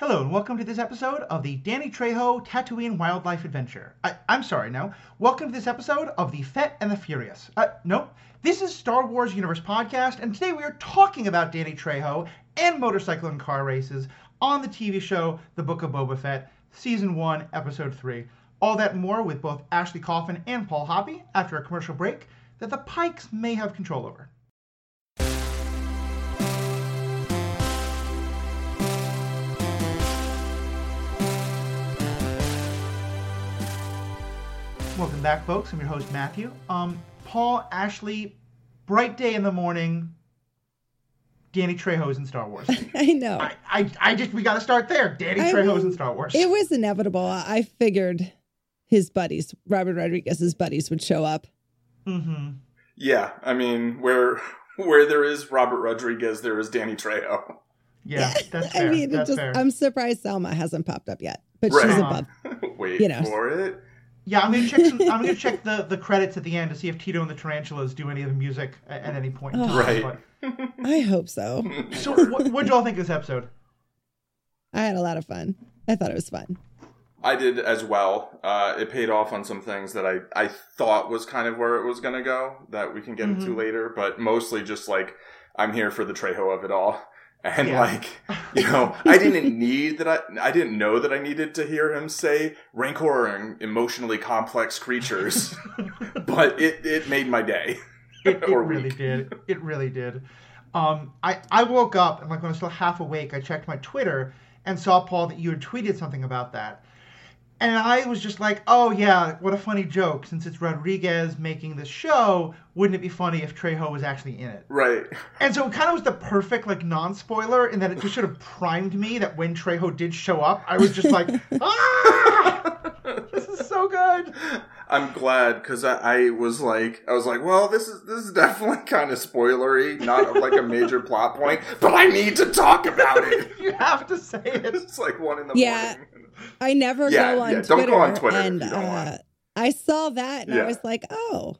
Hello and welcome to this episode of the Danny Trejo Tatooine Wildlife Adventure. I, am sorry, no. Welcome to this episode of the Fett and the Furious. Uh, no, this is Star Wars Universe Podcast, and today we are talking about Danny Trejo and motorcycle and car races on the TV show The Book of Boba Fett, Season 1, Episode 3. All that more with both Ashley Coffin and Paul Hoppy after a commercial break that the Pikes may have control over. Welcome back, folks. I'm your host, Matthew. Um, Paul, Ashley, bright day in the morning. Danny Trejo's in Star Wars. I know. I, I, I just, we got to start there. Danny I Trejo's mean, in Star Wars. It was inevitable. I figured his buddies, Robert Rodriguez's buddies, would show up. Mm-hmm. Yeah, I mean, where where there is Robert Rodriguez, there is Danny Trejo. Yeah, that's fair. I mean, that's just, fair. I'm surprised Salma hasn't popped up yet, but right. she's above. Wait you know. for it. Yeah, I'm gonna check. Some, I'm gonna check the, the credits at the end to see if Tito and the Tarantulas do any of the music at, at any point. In time. Right. But... I hope so. So, what what y'all think of this episode? I had a lot of fun. I thought it was fun. I did as well. Uh, it paid off on some things that I, I thought was kind of where it was going to go that we can get mm-hmm. into later, but mostly just like I'm here for the Trejo of it all. And yeah. like, you know, I didn't need that. I, I didn't know that I needed to hear him say rancor and emotionally complex creatures, but it, it made my day. It, it really did. It really did. Um, I, I woke up and like when I was still half awake, I checked my Twitter and saw Paul that you had tweeted something about that. And I was just like, oh yeah, what a funny joke. Since it's Rodriguez making this show, wouldn't it be funny if Trejo was actually in it? Right. And so it kind of was the perfect like non-spoiler in that it just sort of primed me that when Trejo did show up, I was just like, ah, this is so good. I'm glad because I, I, was like, I was like, well, this is this is definitely kind of spoilery, not like a major plot point, but I need to talk about it. you have to say it. It's like one in the yeah. morning. I never yeah, go on yeah. Twitter. Don't go on Twitter. And uh, I saw that and yeah. I was like, oh,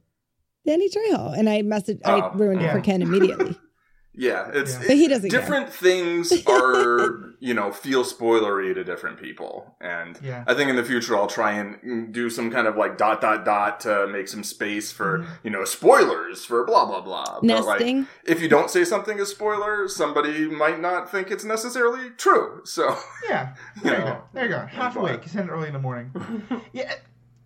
Danny Trejo. And I messaged, I oh, ruined it for Ken immediately. Yeah, it's, but he doesn't. Different care. things are, you know, feel spoilery to different people, and yeah. I think in the future I'll try and do some kind of like dot dot dot to make some space for mm-hmm. you know spoilers for blah blah blah. Nesting. But, like, if you don't say something is spoiler, somebody might not think it's necessarily true. So yeah, there you, know, you go. There you go. Half awake. You send it early in the morning. yeah.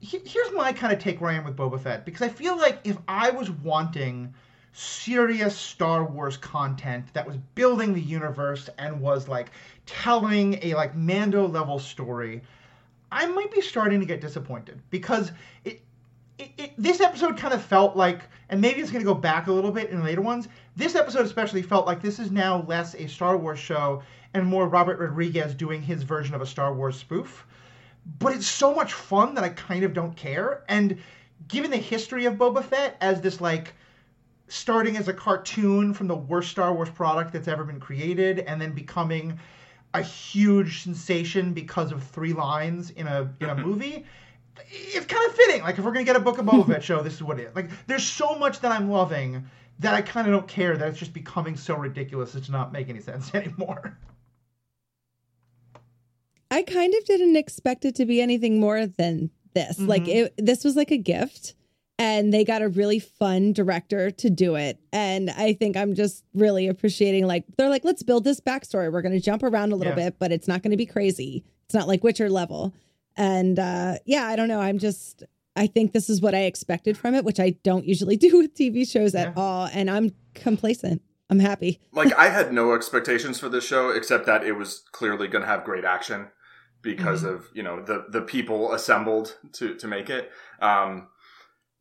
Here's my kind of take where I am with Boba Fett because I feel like if I was wanting serious Star Wars content that was building the universe and was like telling a like Mando level story, I might be starting to get disappointed because it, it, it this episode kind of felt like, and maybe it's going to go back a little bit in later ones. This episode especially felt like this is now less a Star Wars show and more Robert Rodriguez doing his version of a Star Wars spoof. But it's so much fun that I kind of don't care. And given the history of Boba Fett as this like starting as a cartoon from the worst Star Wars product that's ever been created, and then becoming a huge sensation because of three lines in a in a movie. It's kind of fitting. Like if we're gonna get a Book of Boba Fett show, this is what it is. Like there's so much that I'm loving that I kind of don't care that it's just becoming so ridiculous it's not make any sense anymore. I kind of didn't expect it to be anything more than this. Mm-hmm. Like it, this was like a gift and they got a really fun director to do it. And I think I'm just really appreciating like they're like, let's build this backstory. We're gonna jump around a little yeah. bit, but it's not gonna be crazy. It's not like Witcher level. And uh yeah, I don't know. I'm just I think this is what I expected from it, which I don't usually do with TV shows yeah. at all. And I'm complacent. I'm happy. like I had no expectations for this show except that it was clearly gonna have great action because mm-hmm. of, you know, the the people assembled to to make it. Um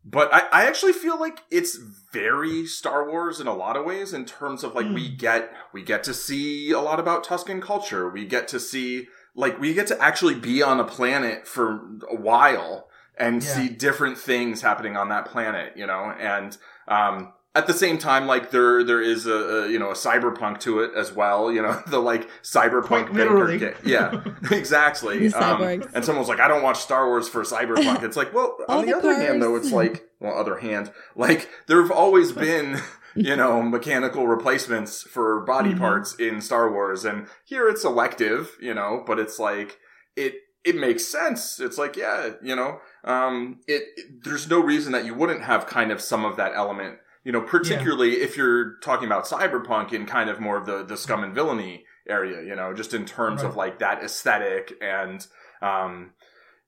but I, I actually feel like it's very Star Wars in a lot of ways in terms of like mm. we hmm. get we get to see a lot about Tusken culture. We get to see like we get to actually be on a planet for a while and yeah. see different things happening on that planet, you know, and um at the same time, like there there is a, a, you know a cyberpunk to it as well. You know the like cyberpunk literally. Game. Yeah, exactly. um, and someone's like, I don't watch Star Wars for cyberpunk. It's like, well, on the, the other hand, though, it's like, well, other hand, like there have always been you know, mechanical replacements for body Mhm. parts in Star Wars. And here it's elective, you know, but it's like, it, it makes sense. It's like, yeah, you know, um, it, it- there's no reason that you wouldn't have kind of some of that element, you know, particularly if you're talking about cyberpunk in kind of more of the, the scum and villainy area, you know, just in terms of like that aesthetic and, um,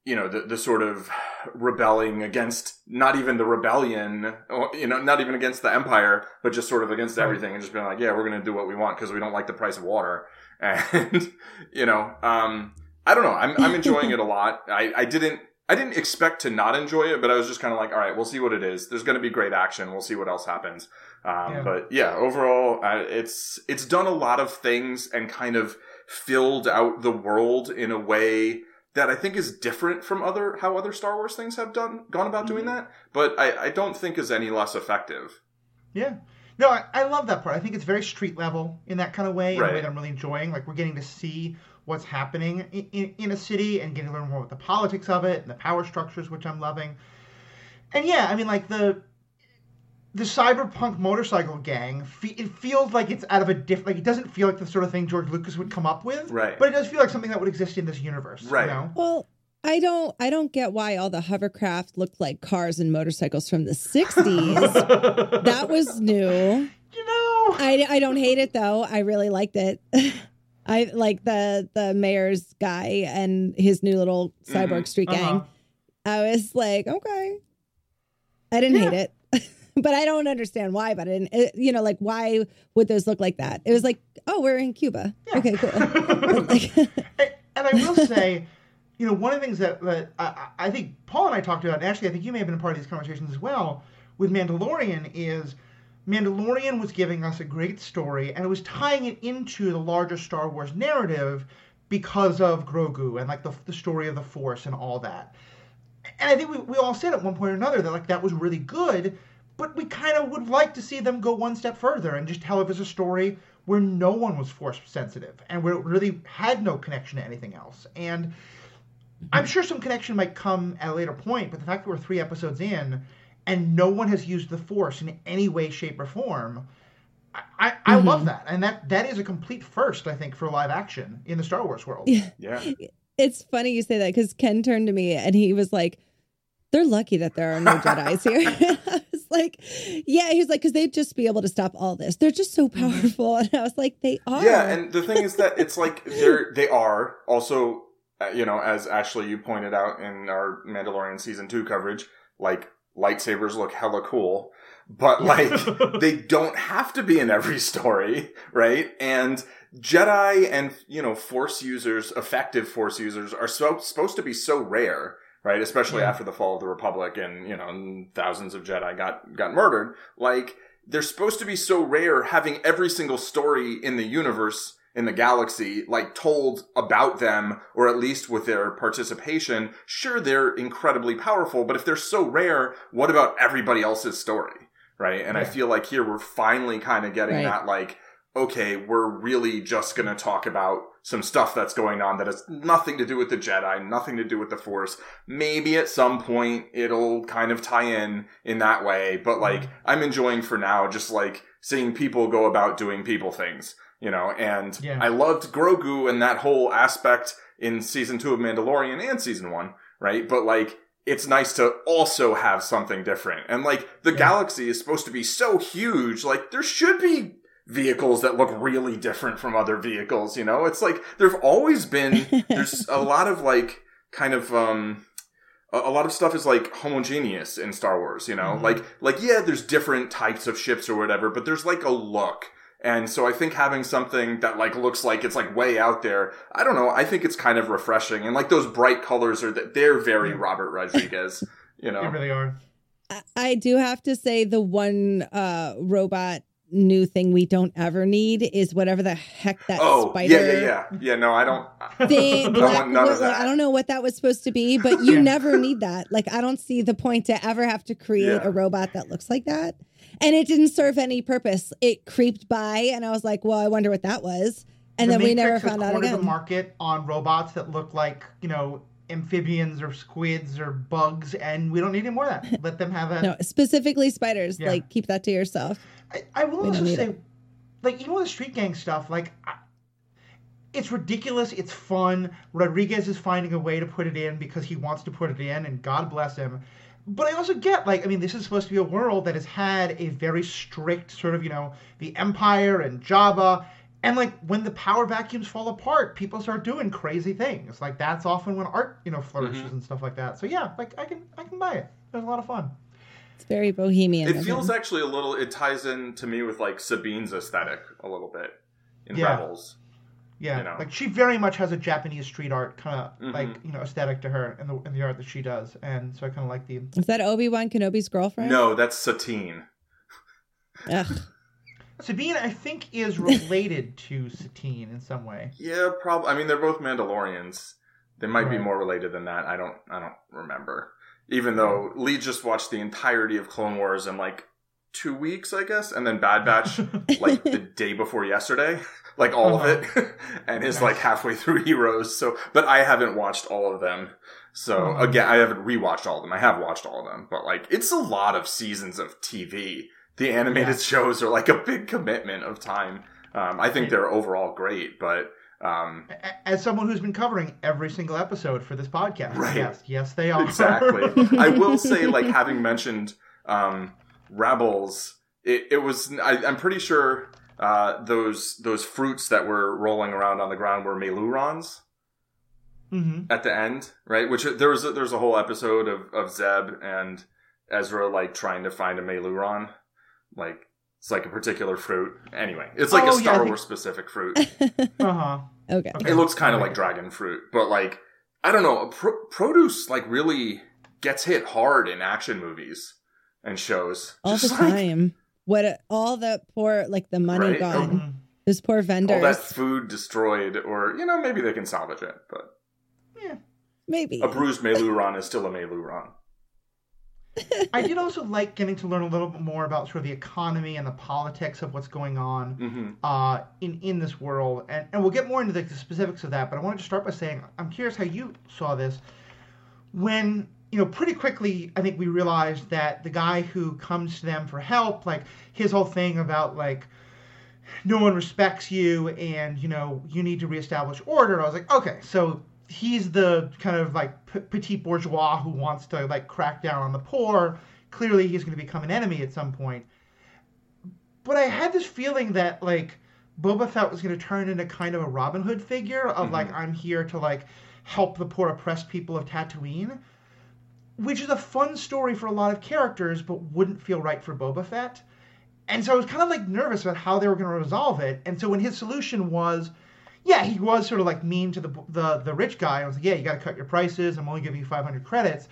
you know, the, the sort of rebelling against not even the rebellion, you know, not even against the empire, but just sort of against Right. everything and just being like, yeah, we're going to do what we want because we don't like the price of water. And, you know, um, I don't know. I'm, I'm enjoying it a lot. I, I didn't, I didn't expect to not enjoy it, but I was just kind of like, all right, we'll see what it is. There's going to be great action. We'll see what else happens. Um, Yeah. but yeah, overall, uh, it's, it's done a lot of things and kind of filled out the world in a way that I think is different from other how other Star Wars things have done gone about doing Mhm. that, but I, I don't think is any less effective. Yeah. No, I, I love that part. I think it's very street level in that kind of way, in a way that I'm really enjoying. Like, we're getting to see what's happening in, in, in a city and getting to learn more about the politics of it and the power structures, which I'm loving. And yeah, I mean, like, the the cyberpunk motorcycle gang it feels like it's out of a different, like, it doesn't feel like the sort of thing George Lucas would come up with. Right. But it does feel like something that would exist in this universe. Right. You know? Well, I don't I don't get why all the hovercraft looked like cars and motorcycles from the 60s. that was new. You know. I, I don't hate it though. I really liked it. I like the the mayor's guy and his new little cyborg Mhm. street gang. Uh-huh. I was like, okay. I didn't Yeah. hate it. but I don't understand why, but I didn't it, you know, like why would those look like that? It was like, oh, we're in Cuba. Yeah. Okay, cool. Like- and and I will say, you know, one of the things that, that I, I think Paul and I talked about, and actually I think you may have been a part of these conversations as well, with Mandalorian is Mandalorian was giving us a great story and it was tying it into the larger Star Wars narrative because of Grogu and like the, the story of the Force and all that. And I think we, we all said at one point or another that like that was really good, but we kind of would like to see them go one step further and just tell it as a story where no one was force sensitive and where it really had no connection to anything else. And I'm sure some connection might come at a later point, but the fact that we're three episodes in and no one has used the force in any way, shape, or form, I, I, I Mhm. love that. And that that is a complete first, I think, for live action in the Star Wars world. Yeah. Yeah. it's funny you say that because Ken turned to me and he was like, "They're lucky that there are no Jedi's here." I was like, "Yeah." He was like, "Because they'd just be able to stop all this. They're just so powerful." And I was like, "They are." Yeah, and the thing is that it's like they're they are also uh, you know as Ashley you pointed out in our Mandalorian season 2 coverage like lightsabers look hella cool but like they don't have to be in every story, right? And Jedi and you know Force users, effective Force users, are so supposed to be so rare, right? Especially Yeah. after the fall of the Republic, and you know thousands of Jedi got got murdered. Like they're supposed to be so rare, having every single story in the universe in the galaxy like told about them or at least with their participation sure they're incredibly powerful but if they're so rare what about everybody else's story right and i feel like here we're finally kind of getting Right. that like okay we're really just going to talk about some stuff that's going on that has nothing to do with the jedi nothing to do with the force maybe at some point it'll kind of tie in in that way but like Mhm. i'm enjoying for now just like seeing people go about doing people things you know and Yeah. i loved grogu and that whole aspect in season two of mandalorian and season one right but like it's nice to also have something different and like the Yeah. galaxy is supposed to be so huge like there should be vehicles that look really different from other vehicles you know it's like there've always been there's a lot of like kind of um a lot of stuff is like homogeneous in Star Wars, you know? Mhm. Like like yeah, there's different types of ships or whatever, but there's like a look. And so I think having something that like looks like it's like way out there, I don't know, I think it's kind of refreshing. And like those bright colors are that they're very Yeah. Robert Rodriguez, you know. They know. really are. I- I do have to say the one uh robot new thing we don't ever need is whatever the heck that Oh, spider yeah, yeah, yeah. Yeah, no, I don't thing. I black- want none of what- that. I don't know what that was supposed to be, but you Yeah. never need that. Like, I don't see the point to ever have to create Yeah. a robot that looks like that. And it didn't serve any purpose. It creeped by, and I was like, "Well, I wonder what that was." And The then we never found out again. the market on robots that look like you know amphibians or squids or bugs, and we don't need any more of that. Let them have a. No, specifically spiders. Yeah. Like keep that to yourself. I, I will We also say, it. like even with the street gang stuff, like I, it's ridiculous. It's fun. Rodriguez is finding a way to put it in because he wants to put it in, and God bless him. But I also get like I mean, this is supposed to be a world that has had a very strict sort of you know the Empire and Jabba. And like when the power vacuums fall apart, people start doing crazy things. Like that's often when art, you know, flourishes Mhm. and stuff like that. So yeah, like I can I can buy it. It was a lot of fun. It's very bohemian. It feels actually a little. It ties in to me with like Sabine's aesthetic a little bit in Yeah. Rebels. Yeah, you know. like she very much has a Japanese street art kind of Mhm. like you know aesthetic to her in the in the art that she does, and so I kind of like the. Is that Obi Wan Kenobi's girlfriend? No, that's Satine. Ugh. Sabine, I think, is related to Satine in some way. Yeah, probably. I mean, they're both Mandalorians. They might be more related than that. I don't. I don't remember. Even though Lee just watched the entirety of Clone Wars and like two weeks, I guess, and then Bad Batch like the day before yesterday, like all of it, and is like halfway through Heroes. So, but I haven't watched all of them. So Mhm. again, I haven't rewatched all of them. I have watched all of them, but like it's a lot of seasons of TV. The animated Yeah. shows are like a big commitment of time. Um, I think they're overall great, but um, As someone who's been covering every single episode for this podcast, Right. yes, yes, they are exactly. I will say, like having mentioned um, Rebels, it, it was. I, I'm pretty sure uh, those those fruits that were rolling around on the ground were Meilooruns hmm at the end, right? Which there was a, there's a whole episode of of Zeb and Ezra like trying to find a Meiloorun, like. It's like a particular fruit. Anyway, it's like Oh, a yeah, Star think- Wars specific fruit. Uh huh. okay. Okay. It looks kind of Okay. like dragon fruit, but like I don't know, pro- produce like really gets hit hard in action movies and shows. All the like time. What all the poor like the money Right? gone. Those poor all vendors. that food destroyed, or you know maybe they can salvage it, but yeah, Maybe. a bruised Meiloorun is still a Meiloorun. I did also like getting to learn a little bit more about sort of the economy and the politics of what's going on hmm uh, in in this world, and and we'll get more into the, the specifics of that. But I wanted to start by saying I'm curious how you saw this when you know pretty quickly. I think we realized that the guy who comes to them for help, like his whole thing about like no one respects you, and you know you need to reestablish order. I was like, okay, so he's the kind of like p- petit bourgeois who wants to like crack down on the poor. Clearly, he's going to become an enemy at some point but I had this feeling that like Boba Fett was going to turn into kind of a Robin Hood figure of mm-hmm. like I'm here to like help the poor oppressed people of Tatooine, which is a fun story for a lot of characters, but wouldn't feel right for Boba Fett. And so I was kind of like nervous about how they were going to resolve it. And so when his solution was, yeah, he was sort of like mean to the the the rich guy. I was like, yeah, you got to cut your prices. I'm only giving you 500 credits.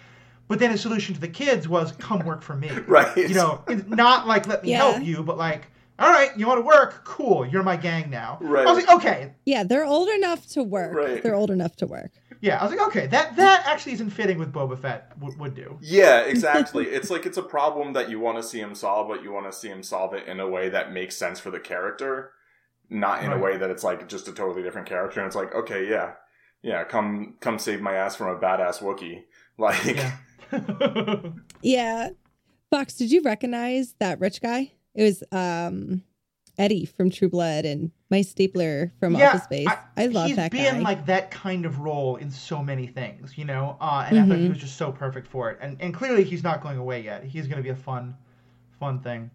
But then his solution to the kids was, come work for me. Right. You know, it's not like let me Yeah. help you, but like, all right, you want to work? Cool, you're my gang now. Right. I was like, okay, yeah, they're old enough to work. Right. They're old enough to work. Yeah. I was like, okay, that that actually isn't fitting with Boba Fett would, would do. Yeah, exactly. it's like it's a problem that you want to see him solve, but you want to see him solve it in a way that makes sense for the character, not in a way that it's like just a totally different character. And it's like, okay, yeah, yeah, come come save my ass from a badass Wookiee. Like, Yeah. Yeah. Fox, did you recognize that rich guy? It was um Eddie from True Blood and my stapler from Yeah, Office Space. I, love He's that been like that kind of role in so many things, you know. Uh, and I thought he Mhm. was just so perfect for it. And and clearly he's not going away yet. He's going to be a fun, fun thing.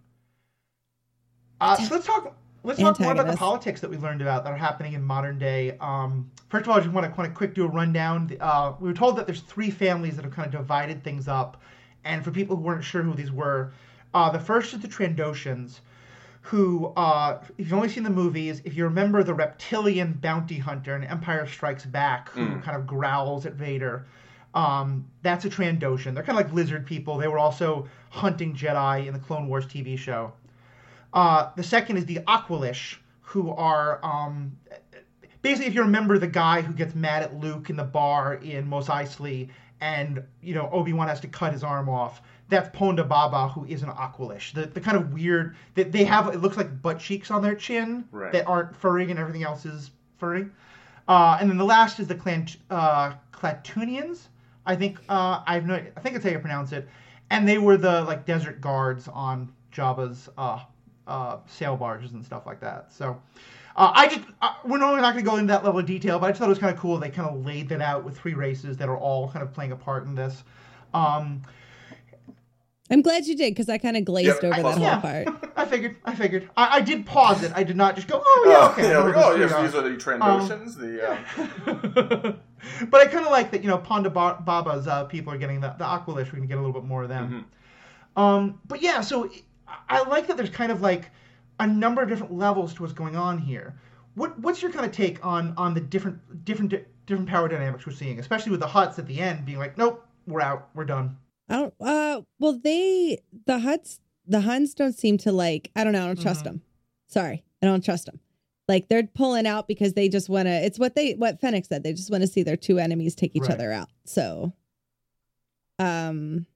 Uh, so let's talk. Let's talk more about the politics that we learned about that are happening in modern day. Um, first of all, I just want to kind of quick do a rundown. Uh, we were told that there's three families that have kind of divided things up, and for people who weren't sure who these were, uh, the first is the Trandoshans, who, uh, if you've only seen the movies, if you remember the reptilian bounty hunter in Empire Strikes Back, who Mm. kind of growls at Vader, um, that's a Trandoshan. They're kind of like lizard people. They were also hunting Jedi in the Clone Wars TV show. Uh, the second is the Aqualish, who are um, basically, if you remember the guy who gets mad at Luke in the bar in Mos Eisley, and you know Obi Wan has to cut his arm off. That's Ponda Baba, who is an Aqualish. The the kind of weird that they have. It looks like butt cheeks on their chin Right. that aren't furry, and everything else is furry. Uh, and then the last is the Clant uh, Klatooinians. I think uh, I've no, I think that's how you pronounce it. And they were the like desert guards on Jabba's uh, uh, sail barges and stuff like that. So uh, I just uh, we're normally not going to go into that level of detail, but I just thought it was kind of cool. They kind of laid that out with three races that are all kind of playing a part in this. Um, I'm glad you did because I kind of glazed Yep. over that whole yeah, part. I figured. I figured. I, I did pause it. I did not just go, oh yeah, okay. yeah, we'll oh, do yes, these are the Trandoshans. the uh, but I kind of like that, you know, Ponda ba- Baba's uh, people are getting the, the Aqualish. We're going to get a little bit more of them. Um, but yeah, so I I like that there's kind of like a number of different levels to what's going on here. What What's your kind of take on on the different different different power dynamics we're seeing, especially with the Hutts at the end being like, nope, we're out, we're done. I don't. Uh, well, they the Hutts the Huns don't seem to like. I don't know. I don't trust Mhm. them. Sorry, I don't trust them. Like they're pulling out because they just want to. It's what they what Fennec said. They just want to see their two enemies take each Right. other out. So, um,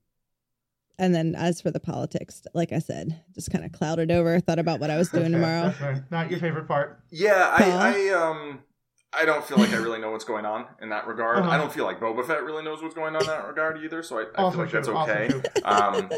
and then as for the politics, like I said, just kind of clouded over. Thought about what I was doing tomorrow. that's right. Not your favorite part. yeah, I, I um. I don't feel like I really know what's going on in that regard. Uh-huh. I don't feel like Boba Fett really knows what's going on in that regard either. So I, I feel like true, that's okay. um,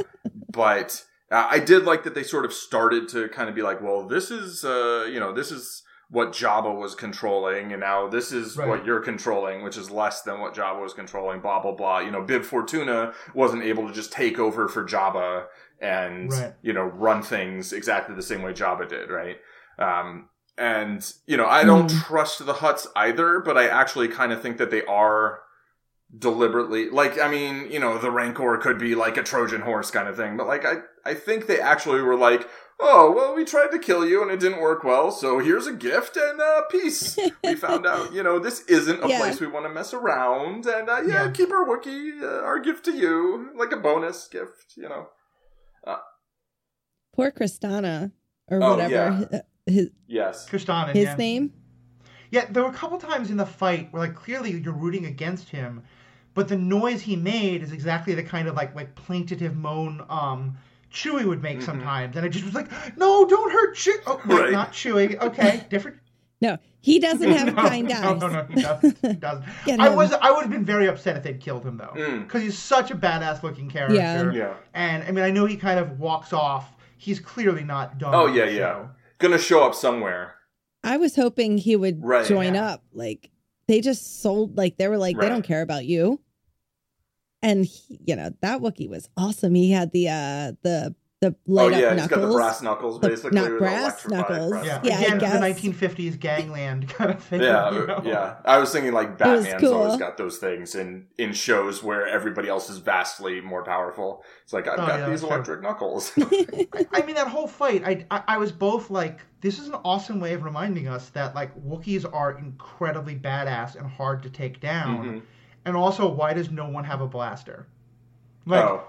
but uh, I did like that they sort of started to kind of be like, well, this is, uh, you know, this is what Jabba was controlling, and now this is Right. what you're controlling, which is less than what Jabba was controlling. Blah blah blah. You know, Bib Fortuna wasn't able to just take over for Jabba and Right. you know run things exactly the same way Jabba did, right? Um, and you know, I don't Hmm. trust the Hutts either, but I actually kind of think that they are deliberately like i mean you know the rancor could be like a trojan horse kind of thing but like i i think they actually were like oh well we tried to kill you and it didn't work well so here's a gift and uh peace we found out you know this isn't a Yeah. place we want to mess around and uh, yeah, Yeah. keep our wookiee uh, our gift to you like a bonus gift you know Poor Kristana or Oh, whatever yeah. his yes Kristan, his yeah. name. Yeah, there were a couple times in the fight where like clearly you're rooting against him, but the noise he made is exactly the kind of like like plaintive moan um Chewie would make Mhm. sometimes, and it just was like, no, don't hurt Chewie. Oh, wait, Right. not Chewie. Okay, different. No, he doesn't have no, kind no, eyes. no, no, he doesn't. He doesn't. I was I would have been very upset if they'd killed him though, Mm. because he's such a badass looking character. Yeah. yeah And I mean, I know he kind of walks off. He's clearly not done. Oh, with yeah, the yeah. Show. gonna show up somewhere I was hoping he would Right. join Yeah. up. Like they just sold. Like they were like they don't care about you. And he, you know that Wookiee was awesome. He had the uh the the oh yeah up he's knuckles. got the brass knuckles The- basically not brass knuckles. brass Yeah, Yeah, I again, guess. the 1950s gangland kind of thing. Yeah, you know? yeah. I was thinking like Batman's cool. always got those things in in shows where everybody else is vastly more powerful. It's like I've Oh, got yeah, these that's true. electric knuckles. I, I mean, that whole fight, I, I, I was both like, this is an awesome way of reminding us that, like, Wookiees are incredibly badass and hard to take down. Mhm. And also, why does no one have a blaster? Like, oh,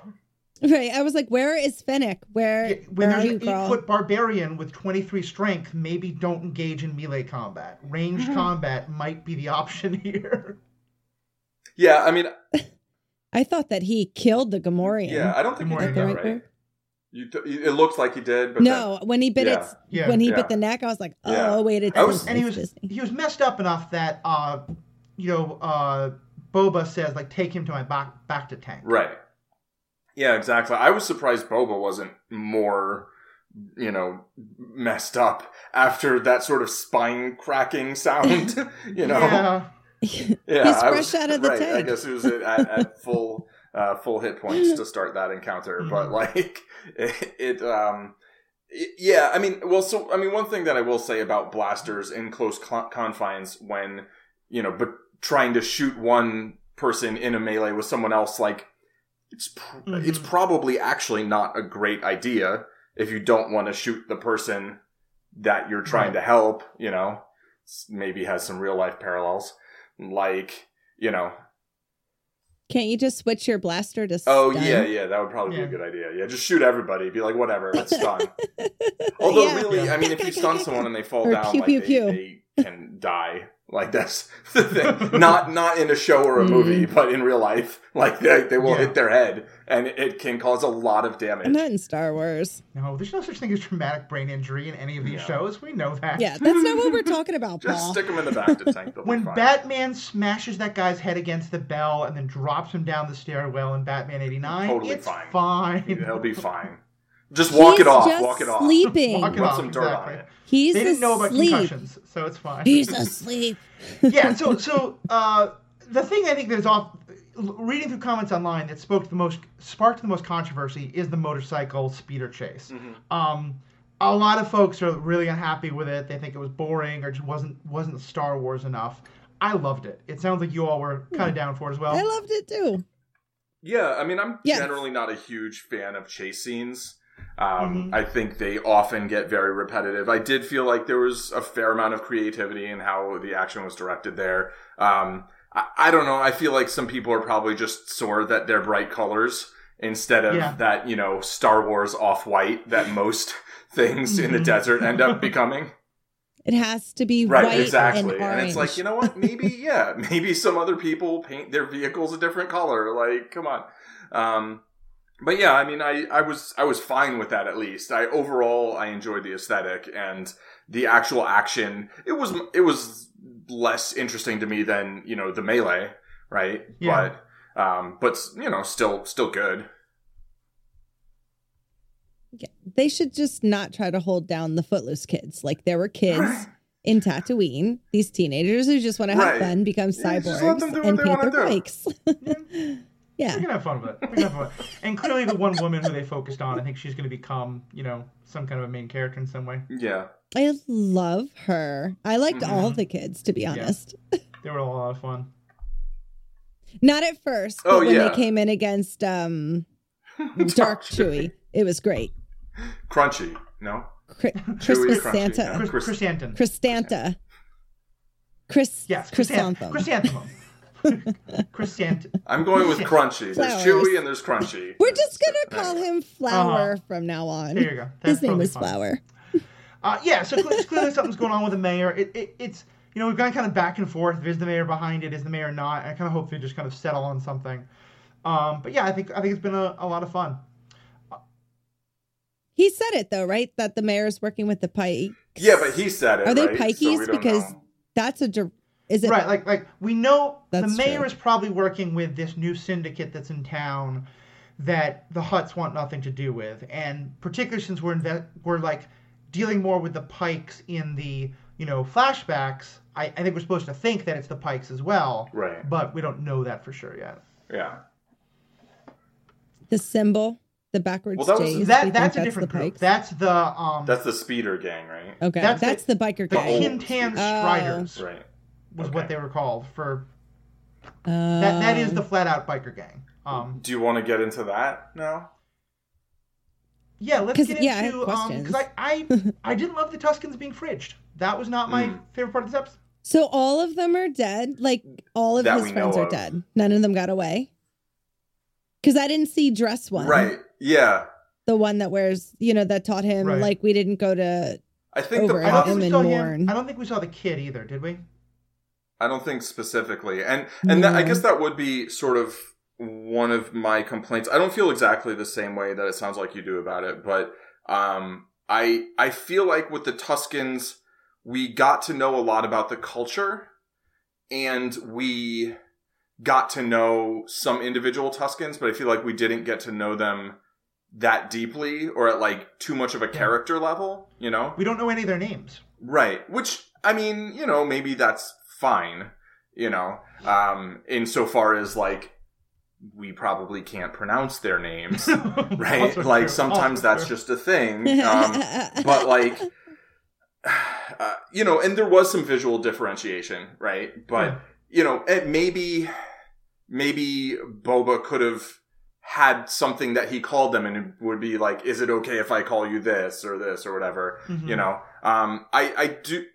Right. I was like, where is Fennec? Where, y- when where are there's you, an eight girl? foot barbarian with 23 strength, maybe don't engage in melee combat. Ranged combat might be the option here. yeah. I mean, I thought that he killed the Gamorrean. yeah. I don't think he did that Right, right. You t- it looks like he did, but no, when he bit Yeah. its Yeah. when he Yeah. bit the neck, I was like, oh Yeah. wait, it's, I was- and he was Disney. he was messed up enough that, uh, you know, uh, Boba says, like, take him to my back, bacta tank. right. Yeah, exactly. I was surprised Boba wasn't more, you know, messed up after that sort of spine cracking sound. you know, Yeah. Yeah, He's I fresh was- out of the right, I tank. guess it was at, at, full uh, full hit points to start that encounter, but Mhm. like it, it um it- yeah, I mean, well, so I mean, one thing that I will say about blasters in close cl- confines, when you know, but trying to shoot one person in a melee with someone else, like it's pr- Mhm. it's probably actually not a great idea if you don't want to shoot the person that you're trying to help. You know, maybe has some real life parallels, like you know, Can't you just switch your blaster to oh stun? yeah, yeah, that would probably Yeah. be a good idea. Yeah, just shoot everybody. Be like, whatever, it's stun. Although Yeah. really, I mean, if you stun someone and they fall Or down, pew, like pew, they, pew. they can die Like that's the thing. not not in a show or a movie, mm-hmm. but in real life. Like they, they will Yeah. hit their head, and it can cause a lot of damage. Not in Star Wars. No, there's no such thing as traumatic brain injury in any of these Yeah. shows. We know that. Yeah, that's not what we're talking about, Just Paul. stick them in the bacta tank. They'll be When fine. Batman smashes that guy's head against the bell and then drops him down the stairwell in Batman 89, Totally it's fine. fine. He'll be fine. Just walk He's it off. just Walk it off. sleeping. Walk it Rub off, some dirt exactly. on it. He's They didn't know about asleep. concussions, so it's fine. He's asleep. yeah, so so uh, the thing I think that is off reading through comments online that spoke to the most sparked the most controversy is the motorcycle speeder chase. Um, a lot of folks are really unhappy with it. They think it was boring or just wasn't wasn't Star Wars enough. I loved it. It sounds like you all were kind of down for it as well. I loved it too. Yeah, I mean, I'm Yes. generally not a huge fan of chase scenes. Um, Mhm. I think they often get very repetitive. I did feel like there was a fair amount of creativity in how the action was directed there. Um, I, I don't know. I feel like some people are probably just sore that they're bright colors instead of Yeah. that, you know, Star Wars off white that most things in the Mhm. desert end up becoming. It has to be Right, white exactly. and And, it's like, you know what? Maybe, yeah, maybe some other people paint their vehicles a different color. Like, come on. Um, but yeah, I mean, I, I was, I was fine with that at least. I, overall, I enjoyed the aesthetic and the actual action. It was, it was less interesting to me than, you know, the melee, right? Yeah. But, um, but, you know, still, still good. Yeah, they should just not try to hold down the footloose kids. Like there were kids in Tatooine, these teenagers who just want to have Right. fun, become Yeah, just let cyborgs, them and paint their do. bikes. We yeah, can have fun with it. We can have fun with it. And clearly, the one woman who they focused on, I think she's going to become, you know, some kind of a main character in some way. Yeah. I love her. I liked all Mhm. the kids, to be honest. They were a lot of fun. Not at first, but Oh, when yeah. they came in against um, Dark Chewy, it was great. Crunchy. No? Chri- Christmas crunchy, Santa, yeah. Chris, Chris- Chris Anton. Christanta, Chris, Yes, chrysanthemum. Chrysanthemum. Chrysanthemum. Chrysanthemum. I'm going with crunchy. There's Flowers. chewy and there's crunchy. We're just gonna call him Flower Uh-huh. from now on. There you go. His name is fine. Flower. Uh, yeah, so cle- clearly something's going on with the mayor. It, it, it's you know we've gone kind of back and forth. Is the mayor behind it? Is the mayor not? I kind of hope they just kind of settle on something. Um, but yeah, I think I think it's been a, a lot of fun. He said it though, right? That the mayor's working with the Pikes. Yeah, but he said it. Are they right? So Pikeys? don't Because know. that's a. dir- Is it? right, like like we know the mayor true. is probably working with this new syndicate that's in town that the Hutts want nothing to do with, and particularly since we're inve- we're like dealing more with the Pikes in the you know flashbacks. I, I think we're supposed to think that it's the Pikes as well, Right. but we don't know that for sure yet. Yeah. The symbol, the backwards Well, that was- J's. we that think that's a the different group. Pikes. That's the um That's the speeder gang, right? okay, that's that's, the- the biker the gang. old- Kintan Oh. Striders Right. Was okay. what they were called for that that is the Um, flat out biker gang. Um Do you want to get into that now? yeah, let's get yeah, I have into um because I I I didn't love the Tuskens being fridged. That was not my Mm. favorite part of this episode. So all of them are dead. Like all of That his friends are of. dead. None of them got away. Because I didn't see dress one. Right. Yeah. The one that wears, you know, that taught him Right. like we didn't go to. I think Over the I don't think we Him saw and him. I don't think we saw the kid either, did we? I don't think specifically, and and that, I guess that would be sort of one of my complaints. I don't feel exactly the same way that it sounds like you do about it, but um, I I feel like with the Tuskens, we got to know a lot about the culture, and we got to know some individual Tuskens, but I feel like we didn't get to know them that deeply or at like too much of a character level. You know, We don't know any of their names. Right. Which, I mean, you know, maybe that's fine, you know, um, insofar as like, we probably can't pronounce their names, right? Like true. sometimes that's just a thing. Um, but like, uh, you know, and there was some visual differentiation, right? But, Yeah. you know, and maybe, maybe Boba could have had something that he called them and it would be like, is it okay if I call you this or this or whatever? Mhm. you know um i i do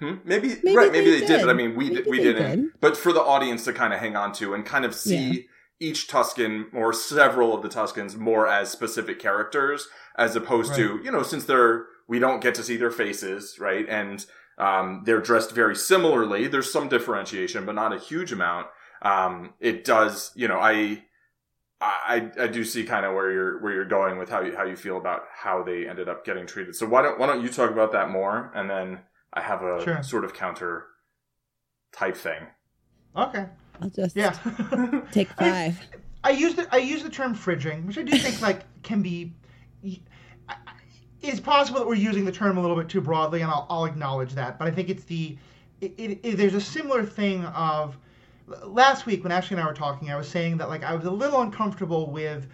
hmm? maybe, Maybe right maybe they did. did. but i mean we Maybe did, we didn't did. but for the audience to kind of hang on to and kind of see each tusken or several of the tuskens more as specific characters as opposed to you know since they're we don't get to see their faces right and um, they're dressed very similarly. There's some differentiation, but not a huge amount. Um, it does, you know, I, I, I do see kind of where you're where you're going with how you how you feel about how they ended up getting treated. So why don't why don't you talk about that more, and then I have a Sure. sort of counter type thing. Okay. I'll just Yeah. take I- five. I use the I use the term fridging, which I do think like can be. It's possible that we're using the term a little bit too broadly, and I'll, I'll acknowledge that. But I think it's the it, it, it- there's a similar thing of last week when Ashley and I were talking. I was saying that like I was a little uncomfortable with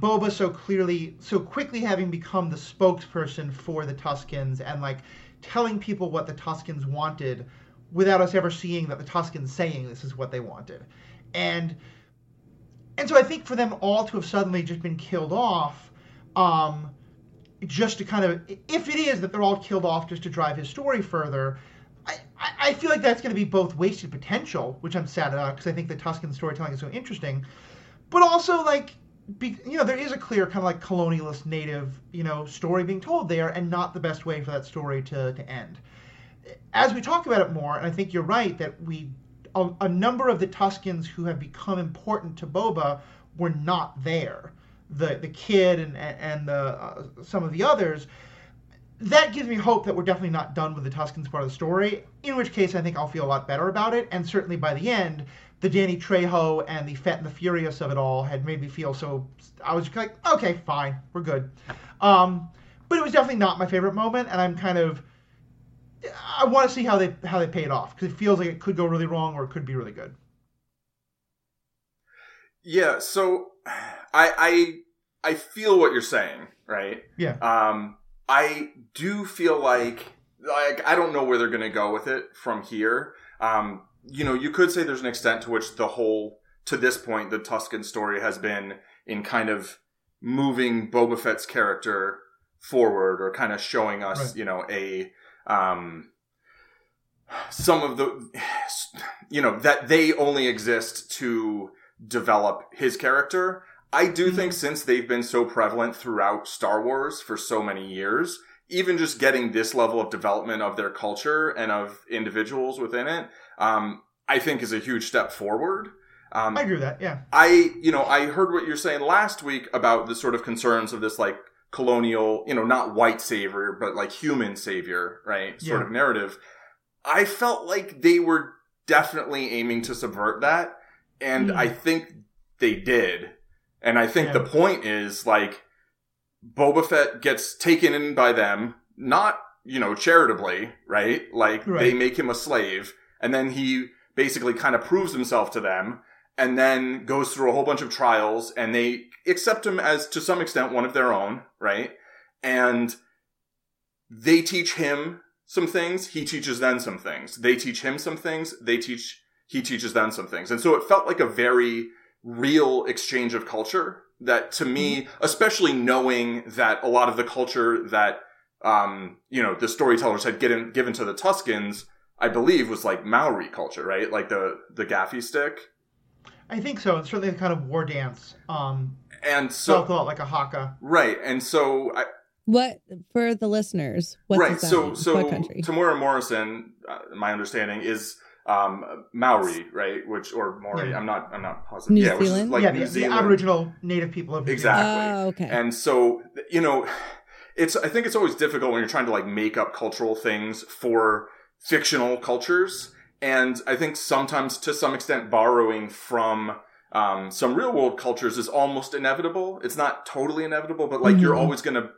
Boba so clearly, so quickly having become the spokesperson for the Tuskens and like telling people what the Tuskens wanted without us ever seeing that the Tuskens saying this is what they wanted. And and so I think for them all to have suddenly just been killed off, um, just to kind of, if it is that they're all killed off just to drive his story further, I, I I feel like that's going to be both wasted potential, which I'm sad about because I think the Tusken storytelling is so interesting, but also like, be, you know, there is a clear kind of like colonialist native, you know, story being told there, and not the best way for that story to, to end. As we talk about it more, and I think you're right that we a, a number of the Tuskens who have become important to Boba were not there. The the kid and and, the uh, some of the others. That gives me hope that we're definitely not done with the Tuskens part of the story. In which case, I think I'll feel a lot better about it. And certainly by the end, the Danny Trejo and the Fett and the Furious of it all had made me feel so. I was like, okay, fine, we're good. Um, but it was definitely not my favorite moment, and I'm kind of. I want to see how they how they pay it off because it feels like it could go really wrong or it could be really good. Yeah, so I I I feel what you're saying, right? Yeah. Um, I do feel like like I don't know where they're gonna go with it from here. Um, you know, you could say there's an extent to which the whole to this point the Tusken story has been in kind of moving Boba Fett's character forward or kind of showing us, Right. you know, a um some of the you know that they only exist to develop his character. I do Mhm. think since they've been so prevalent throughout Star Wars for so many years, even just getting this level of development of their culture and of individuals within it, um, I think is a huge step forward. Um, I agree with that. Yeah. I, you know, I heard what you're saying last week about the sort of concerns of this like colonial, you know, not white savior, but like human savior, right? Sort Yeah. of narrative. I felt like they were definitely aiming to subvert that. And Hmm. I think they did. And I think Yeah. the point is like Boba Fett gets taken in by them, not, you know, charitably, right? Like they make him a slave and then he basically kind of proves himself to them and then goes through a whole bunch of trials and they accept him as to some extent one of their own, right? And they teach him some things, he teaches them some things. They teach him some things, they teach he teaches them some things. And so it felt like a very real exchange of culture that to me, especially knowing that a lot of the culture that um, you know, the storytellers had given given to the Tuskens, I believe was like Maori culture, right? Like the the gaffi stick. I think so. It's certainly a kind of war dance. Um, And so so like a haka. right, and so I, What for the listeners? What right, does that so mean? so what country? Temuera Morrison, uh, my understanding is um, Maori, right? Which or Maori? Yeah. I'm not. I'm not positive. New yeah, which is Zealand? like yeah, New the, the Aboriginal native people of New Exactly. Zealand. Oh, okay. And so, you know, it's, I think it's always difficult when you're trying to like make up cultural things for fictional cultures. And I think sometimes to some extent borrowing from, um, some real world cultures is almost inevitable. It's not totally inevitable, but like you're Mhm. always going to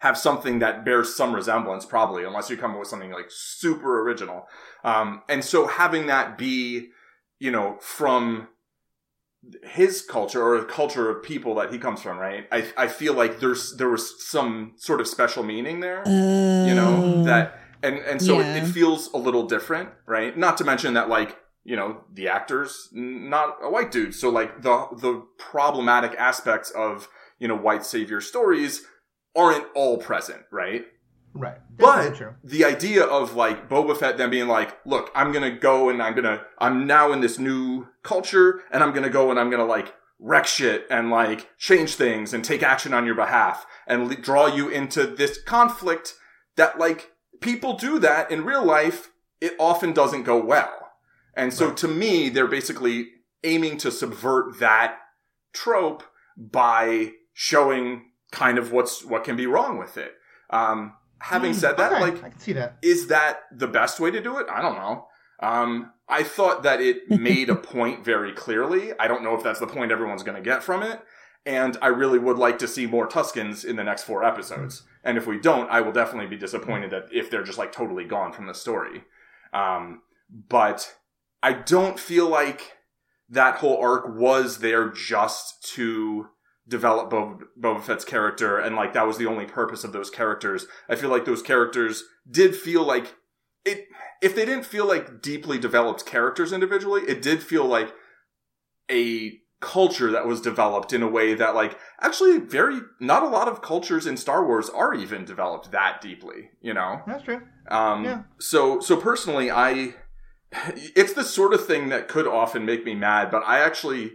have something that bears some resemblance probably, unless you come up with something like super original. Um, and so having that be, you know, from his culture or the culture of people that he comes from, right? I I feel like there's there was some sort of special meaning there, you know, Oh. that and and so Yeah. it, it feels a little different, right? Not to mention that like you know the actors not a white dude, so like the the problematic aspects of you know white savior stories aren't all present, right? Right. But the idea of like Boba Fett then being like, look, I'm gonna go and I'm gonna, I'm now in this new culture and I'm gonna go and I'm gonna like wreck shit and like change things and take action on your behalf and le- draw you into this conflict that like people do that in real life. It often doesn't go well. And so Right. to me, they're basically aiming to subvert that trope by showing kind of what's what can be wrong with it. Um, having Hmm, said that, okay, like I can see that. is that the best way to do it? I don't know. Um, I thought that it made a point very clearly. I don't know if that's the point everyone's going to get from it. And I really would like to see more Tuskens in the next four episodes. And if we don't, I will definitely be disappointed that if they're just like totally gone from the story. Um, but I don't feel like that whole arc was there just to develop Boba, Boba Fett's character, and like that was the only purpose of those characters. I feel like those characters did feel like it. If they didn't feel like deeply developed characters individually, it did feel like a culture that was developed in a way that like actually very not a lot of cultures in Star Wars are even developed that deeply, you know. That's true. Um, Yeah. So, so personally, I, it's the sort of thing that could often make me mad, but I actually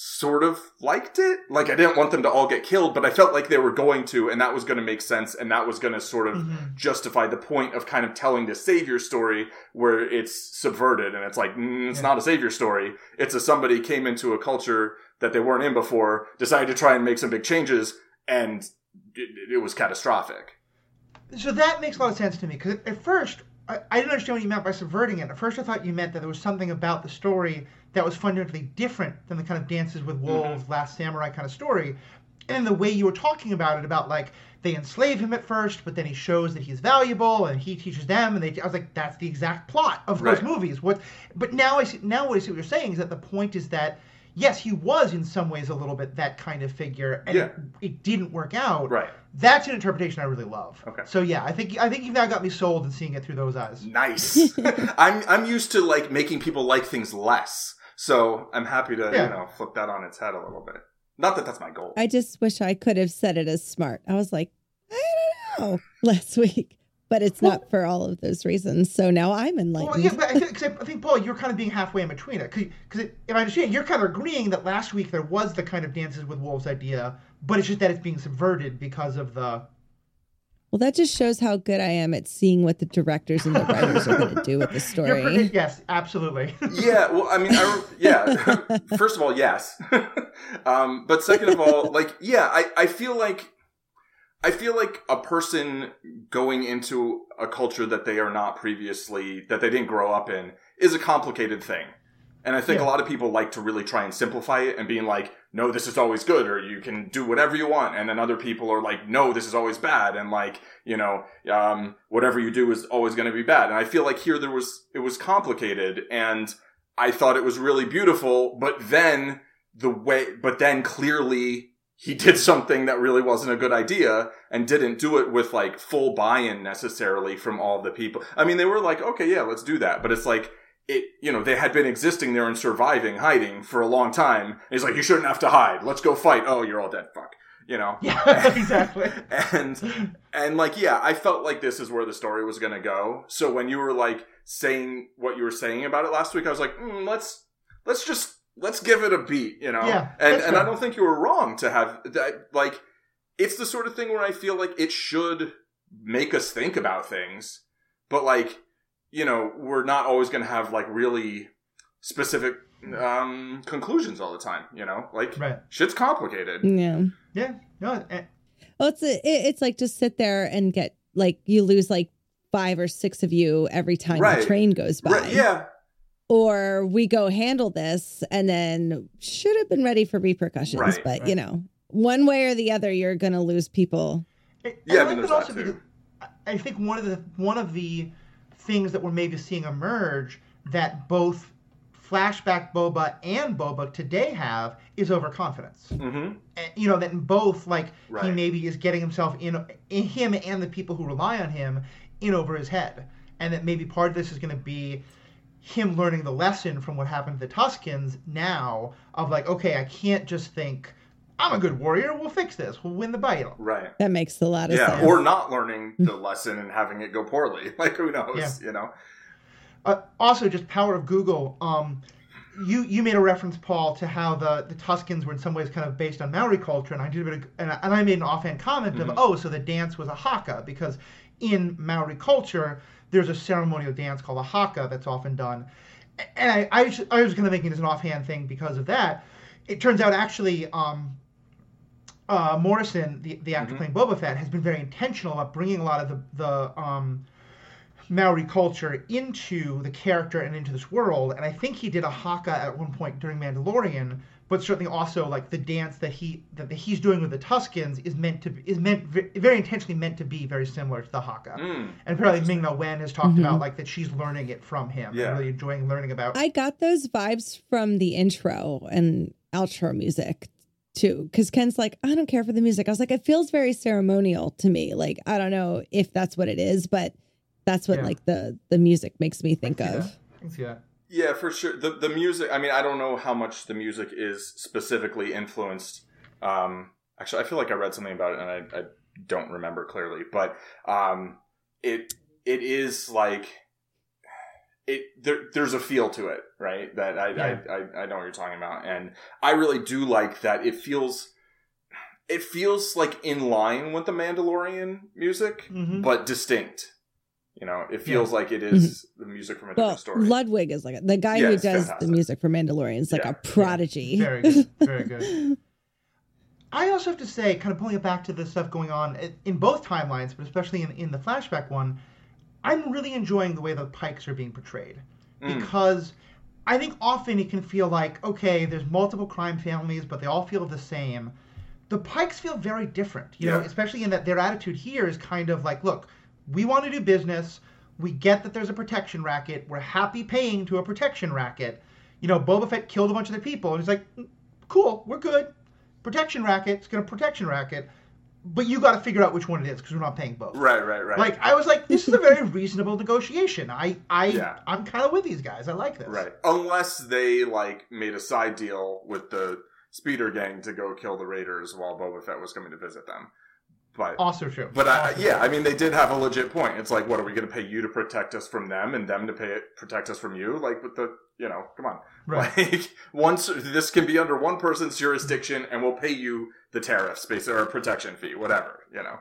sort of liked it. Like, I didn't want them to all get killed, but I felt like they were going to, and that was going to make sense, and that was going to sort of Mhm. justify the point of kind of telling the savior story where it's subverted, and it's like, mm, it's Yeah. not a savior story. It's a somebody came into a culture that they weren't in before, decided to try and make some big changes, and it, it was catastrophic. So that makes a lot of sense to me because at first I, I didn't understand what you meant by subverting it. At first, I thought you meant that there was something about the story that was fundamentally different than the kind of Dances with mm-hmm. Wolves, Last Samurai kind of story. And the way you were talking about it, about like they enslave him at first, but then he shows that he's valuable and he teaches them, and they. I was like, that's the exact plot of those movies. What? But now I see. Now what I see what you're saying is that the point is that. Yes, he was in some ways a little bit that kind of figure, and Yeah. it, it didn't work out. Right. That's an interpretation I really love. Okay. So yeah, I think I think you've now got me sold in seeing it through those eyes. Nice. I'm I'm used to like making people like things less, so I'm happy to Yeah. you know flip that on its head a little bit. Not that that's my goal. I just wish I could have said it as smart. I was like, I don't know last week, but it's not for all of those reasons. So now I'm enlightened. Well, yeah, but I think, 'cause I think Paul, you're kind of being halfway in between it, because if I understand, you're kind of agreeing that last week there was the kind of dances with wolves idea, but it's just that it's being subverted because of the. Well, that just shows how good I am at seeing what the directors and the writers are going to do with the story. pretty, yes, absolutely. yeah, well, I mean, I, yeah. First of all, yes. um, but second of all, like, yeah, I, I feel like, I feel like a person going into a culture that they are not previously, that they didn't grow up in, is a complicated thing. And I think Yeah. a lot of people like to really try and simplify it and being like, no, this is always good, or you can do whatever you want. And then other people are like, no, this is always bad. And like, you know, um, whatever you do is always going to be bad. And I feel like here there was, it was complicated and I thought it was really beautiful, but then the way, but then clearly he did something that really wasn't a good idea and didn't do it with like full buy-in necessarily from all the people. I mean, they were like, okay, yeah, let's do that. But it's like, it, you know, they had been existing there and surviving, hiding for a long time. And he's like, you shouldn't have to hide. Let's go fight. Oh, you're all dead. Fuck. You know? yeah, exactly. and and like yeah i felt like this is where the story was going to go so when you were like saying what you were saying about it last week i was like mm, let's let's just let's give it a beat you know Yeah, and and i don't think you were wrong to have that like it's the sort of thing where i feel like it should make us think about things but like you know we're not always going to have like really specific um conclusions all the time you know like Right. shit's complicated yeah. Yeah. No. eh, Well, it's a, it, it's like just sit there and get like you lose like five or six of you every time Right. the train goes by. Right, yeah Or we go handle this and then should have been ready for repercussions. Right, but right. you know, one way or the other, you're going to lose people. eh, Yeah, I and mean, think there's that that too. I- I think one of the one of the things that we're maybe seeing emerge that both flashback Boba and Boba today have is overconfidence. mm-hmm Eh, you know that in both like he maybe is getting himself in, in him and the people who rely on him in over his head and that maybe part of this is going to be him learning the lesson from what happened to the tuskens now of like okay i can't just think i'm a good warrior we'll fix this we'll win the battle right That makes a lot of yeah, sense. or not learning the lesson and having it go poorly. Like who knows? Yeah. You know? Uh, also, just power of Google. Um, you you made a reference, Paul, to how the, the Tuskens were in some ways kind of based on Maori culture, and I did a bit of, and, I, and I made an offhand comment Mhm. of oh, so the dance was a haka because in Maori culture, there's a ceremonial dance called a haka that's often done. And I, I, was- I was to make it as an offhand thing because of that. It turns out actually, um, uh, Morrison, the, the actor playing Boba Fett, has been very intentional about bringing a lot of the, the um, Maori culture into the character and into this world. And I think he did a haka at one point during Mandalorian, but certainly also like the dance that he that he's doing with the Tuskens is meant to is meant very intentionally meant to be very similar to the haka. Mm. And apparently Ming Na Wen has talked about like that she's learning it from him Yeah. and really enjoying learning about. I got those vibes from the intro and outro music too. Cause Ken's like, I don't care for the music. I was like, it feels very ceremonial to me. Like, I don't know if that's what it is, but that's what Yeah. like the the music makes me think Yeah. of. I see that. Yeah, for sure. The the music. I mean, I don't know how much the music is specifically influenced. Um, actually, I feel like I read something about it, and I, I don't remember clearly. But um, it it is like it. There, there's a feel to it, right? That I, Yeah. I, I I know what you're talking about, and I really do like that. It feels. It feels like in line with the Mandalorian music, hmm but distinct. You know, it feels like it is the music from a different Well, story. Ludwig is like the guy Yeah, who does fantastic. the music for Mandalorian is like Yeah, a prodigy. Very good. Very good. I also have to say, kind of pulling it back to the stuff going on in both timelines, but especially in, in the flashback one, I'm really enjoying the way the Pikes are being portrayed. Mm. Because I think often it can feel like, okay, there's multiple crime families, but they all feel the same. The Pikes feel very different, you know, especially in that their attitude here is kind of like, look, we want to do business. We get that there's a protection racket. We're happy paying to a protection racket. You know, Boba Fett killed a bunch of the people, and he's like, "Mm, cool, we're good. Protection racket, it's gonna protection racket, but you got to figure out which one it is because we're not paying both. Right, right, right. Like I was like, this is a very reasonable negotiation. I, I, Yeah. I'm kind of with these guys. I like this. Right. Unless they like made a side deal with the speeder gang to go kill the raiders while Boba Fett was coming to visit them. But Also true. but I, Also yeah, true. I mean they did have a legit point. It's like, what are we going to pay you to protect us from them, and them to pay it protect us from you? Like with the you know, come on, Right. Like once this can be under one person's jurisdiction, and we'll pay you the tariffs, basically, or protection fee, whatever. You know.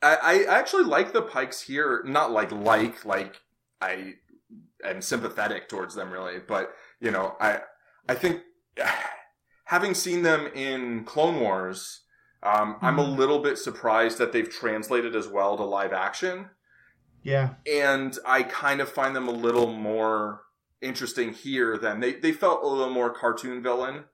I, I actually like the Pikes here. Not like like like I am sympathetic towards them really, but you know I I think having seen them in Clone Wars, um, I'm a Mhm. little bit surprised that they've translated as well to live action yeah. and I kind of find them a little more interesting here than they they felt a little more cartoon villain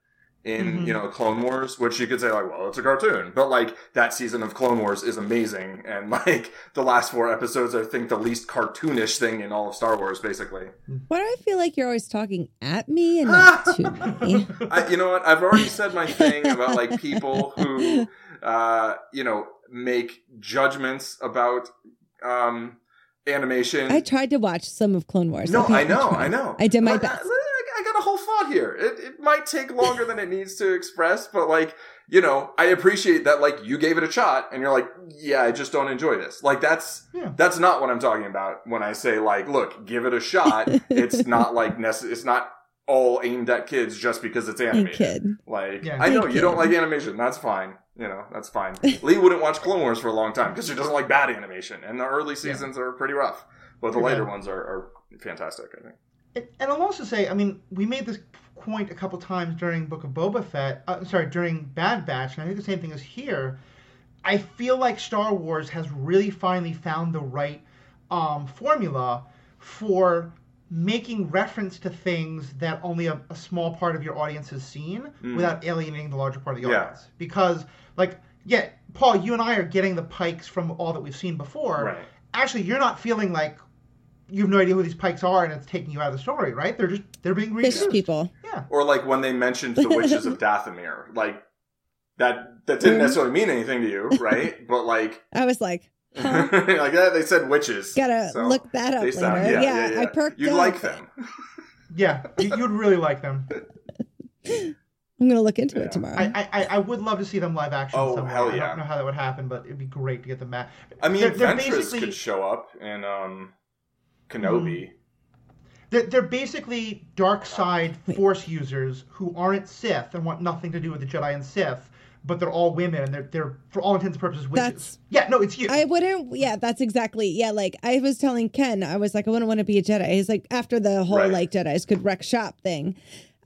in Mhm. you know Clone Wars, which you could say like, well, it's a cartoon, but like that season of Clone Wars is amazing, and like the last four episodes, I think the least cartoonish thing in all of Star Wars, basically. Why do I feel like you're always talking at me and not to me? I, you know what? I've already said my thing about like people who, uh, you know, make judgments about um, animation. I tried to watch some of Clone Wars. No, Okay, I know, tried. I know. I did my Like, best. I, I got a whole thought here. It, it might take longer than it needs to express, but like, you know, I appreciate that. Like, you gave it a shot, and you're like, yeah, I just don't enjoy this. Like, that's Yeah. that's not what I'm talking about when I say like, look, give it a shot. it's not like necess- It's not all aimed at kids just because it's Hey, animated. kid. Like, Yeah. I know you don't like animation. That's fine. You know, that's fine. Lee wouldn't watch Clone Wars for a long time because she doesn't like bad animation, and the early seasons are pretty rough, but the later ones are, are fantastic. I think. And- And I'll also say, I mean, we made this point a couple times during Book of Boba Fett. Uh, sorry, during Bad Batch, and I think the same thing is here. I feel like Star Wars has really finally found the right um, formula for making reference to things that only a, a small part of your audience has seen Mm. without alienating the larger part of the Yeah. audience. Because, like, yeah, Paul, you and I are getting the pikes from all that we've seen before. Right. Actually, you're not feeling like you have no idea who these pikes are and it's taking you out of the story, right? They're just they're being Fish reintroduced. people. Yeah. Or like when they mentioned the witches of Dathomir, like that that didn't Mhm. necessarily mean anything to you, right? but like, I was like, huh? like yeah, they said witches. Gotta so look that up later. sound- yeah, yeah, yeah, yeah. I perked You up. like them, Yeah. You, you'd really like them. I'm gonna look into Yeah. it tomorrow. I, I I would love to see them live action Oh, somewhere. hell I don't know how that would happen, but it'd be great to get them back. I mean, They're- they're basically- could show up and um, Kenobi. Mm-hmm. They're, they're basically dark side Wait. force users who aren't Sith and want nothing to do with the Jedi and Sith, but they're all women and they're they're for all intents and purposes witches. That's- yeah, no, it's you. I wouldn't. Yeah, that's exactly. Yeah, like I was telling Ken, I was like, I wouldn't want to be a Jedi. He's like, after the whole Right. like Jedi's could wreck shop thing,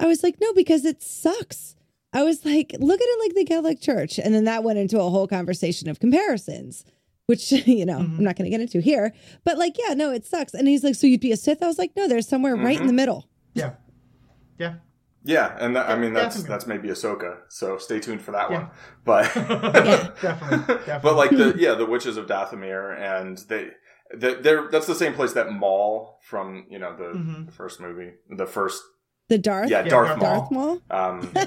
I was like, no, because it sucks. I was like, look at it like the Catholic Church, and then that went into a whole conversation of comparisons, which you know Mhm. I'm not going to get into here. But like, yeah, no, it sucks. And he's like, so you'd be a Sith? I was like, no, there's somewhere right in the middle. yeah, yeah. Yeah, and that, I mean that's Definitely. that's maybe Ahsoka, so stay tuned for that Yeah. one. But Yeah. Definitely, definitely. but like the yeah the witches of Dathomir, and they they- they're that's the same place that Maul from you know the, Mhm. the first movie, the first The Darth, yeah, Yeah, Darth Darth Maul Darth Maul.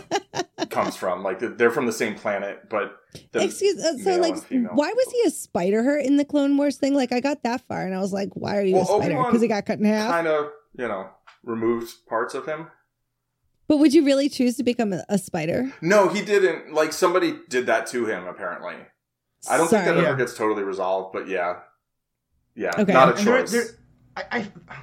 um, comes from. Like they're from the same planet, but the Excuse. Uh, so male like, and why was he a spider hurt in the Clone Wars thing? Like, I got that far, and I was like, why are you Well, a spider? Because he got cut in half. kind of you know removed parts of him? But would you really choose to become a, a spider? No, he didn't. Like somebody did that to him. Apparently, I don't think that ever gets totally resolved. But yeah, yeah, Okay. not a And there- choice. there- I, I,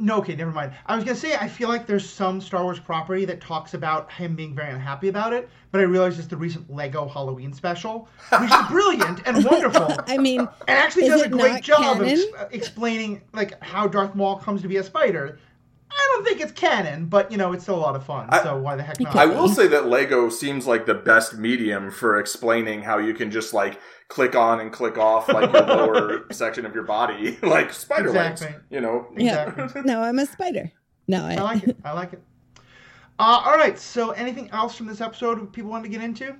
no, okay, never mind. I was gonna say I feel like there's some Star Wars property that talks about him being very unhappy about it, but I realize it's the recent Lego Halloween special, which is brilliant and wonderful, I mean, and actually does a great job of ex- explaining like how Darth Maul comes to be a spider. I don't think it's canon, but you know it's still a lot of fun. I- so why the heck not? I will say that Lego seems like the best medium for explaining how you can just like click on and click off like your lower section of your body, like spider legs. You know, yeah. Exactly. No, I'm a spider. No, I, I like it. I like it. Uh, all right. So, anything else from this episode people want to get into?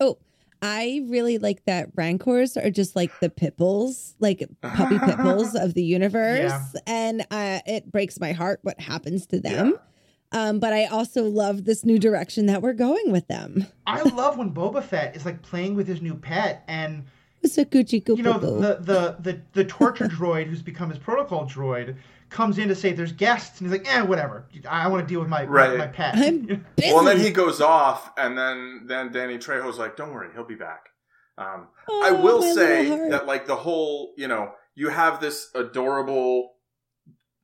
Oh, I really like that Rancors are just like the pitbulls, like puppy pitbulls of the universe, Yeah. and uh, it breaks my heart what happens to them. Um, but I also love this new direction that we're going with them. I love when Boba Fett is like playing with his new pet, and It's a Gucci you know the the the, the torture droid who's become his protocol droid comes in to say there's guests, and he's like, eh, whatever. I want to deal with my Right. my, my pet. I'm busy. Well, and then he goes off, and then then Danny Trejo's like, "Don't worry, he'll be back." Um, I Oh, will say that like the whole, you know, you have this adorable,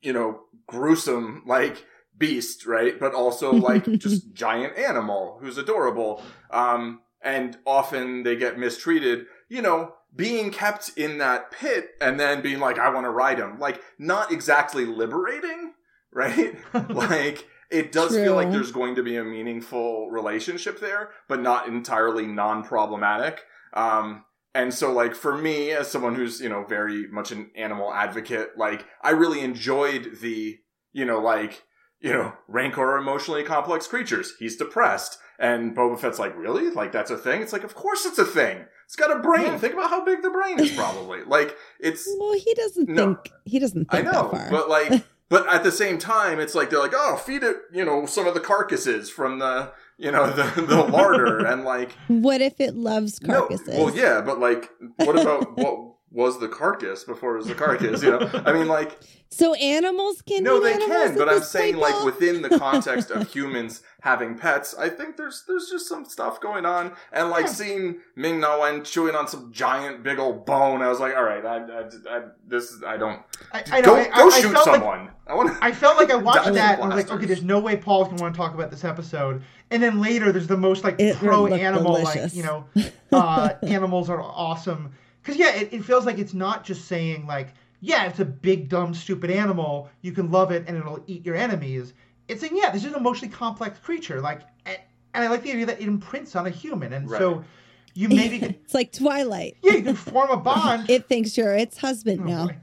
you know, gruesome like beast, right? But also like just giant animal who's adorable. Um, and often they get mistreated. You know, being kept in that pit and then being like, "I want to ride him," like not exactly liberating, right? like it does feel like there's going to be a meaningful relationship there, but not entirely non-problematic. Um, and so, like for me, as someone who's you know very much an animal advocate, like I really enjoyed the you know like you know Rancor emotionally complex creatures. He's depressed, and Boba Fett's like, really? Like that's a thing? It's like, of course it's a thing. It's got a brain. Yeah. Think about how big the brain is, probably. like it's Well, he doesn't No. think he doesn't I know, that far. but like, but at the same time, it's like they're like, oh, feed it, you know, some of the carcasses from the, you know, the the larder, and like, what if it loves carcasses? no, well, yeah, but like, what about what was the carcass before it was the carcass? You know, I mean, like, So animals can no, eat they can, but I'm saying like Paul? within the context of humans having pets, I think there's there's just some stuff going on, and like Yeah. seeing Ming Na Wen chewing on some giant big old bone, I was like, all right, I, I, I this is, I don't I, I know. go I, go I, I shoot felt like someone. I want. I felt like I watched Dinosaur that and I was like, okay, there's no way Paul's gonna want to talk about this episode. And then later, there's the most like pro animal, like you know, uh, animals are awesome. Because yeah, it, it feels like it's not just saying like, yeah, it's a big dumb stupid animal. You can love it and it'll eat your enemies. It's saying yeah, this is an emotionally complex creature. Like, and, and I like the idea that it imprints on a human, and so you maybe could, it's like Twilight. yeah, you can form a bond. It thinks you're its husband Oh, now. boy.